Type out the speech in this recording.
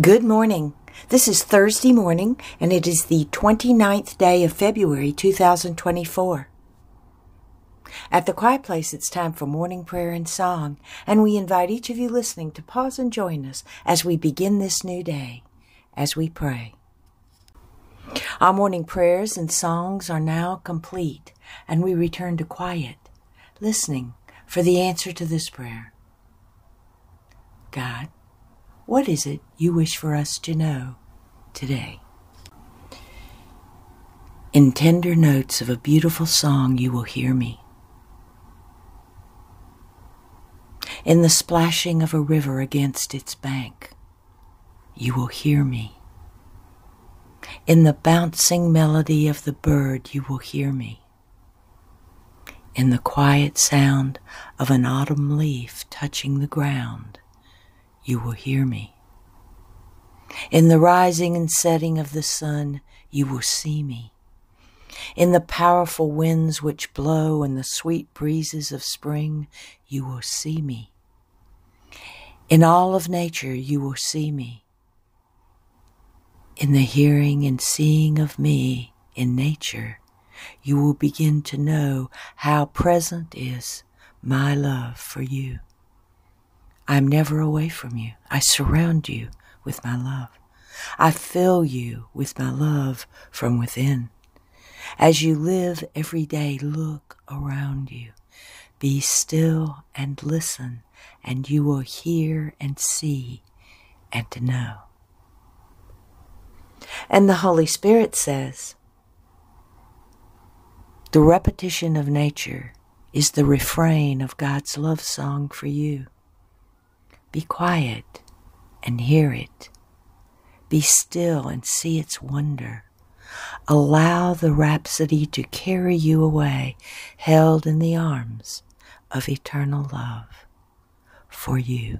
Good morning. This is Thursday morning, and it is the 29th day of February 2024. At the Quiet Place, it's time for morning prayer and song, and we invite each of you listening to pause and join us as we begin this new day, as we pray. Our morning prayers and songs are now complete, and we return to quiet, listening for the answer to this prayer. God, what is it you wish for us to know today? In tender notes of a beautiful song, you will hear me. In the splashing of a river against its bank, you will hear me. In the bouncing melody of the bird, you will hear me. In the quiet sound of an autumn leaf touching the ground, you will hear me. In the rising and setting of the sun, you will see me. In the powerful winds which blow and the sweet breezes of spring, you will see me. In all of nature, you will see me. In the hearing and seeing of me in nature, you will begin to know how present is my love for you. I'm never away from you. I surround you with my love. I fill you with my love from within. As you live every day, look around you. Be still and listen, and you will hear and see and know. And the Holy Spirit says, the repetition of nature is the refrain of God's love song for you. Be quiet and hear it. Be still and see its wonder. Allow the rhapsody to carry you away, held in the arms of eternal love for you.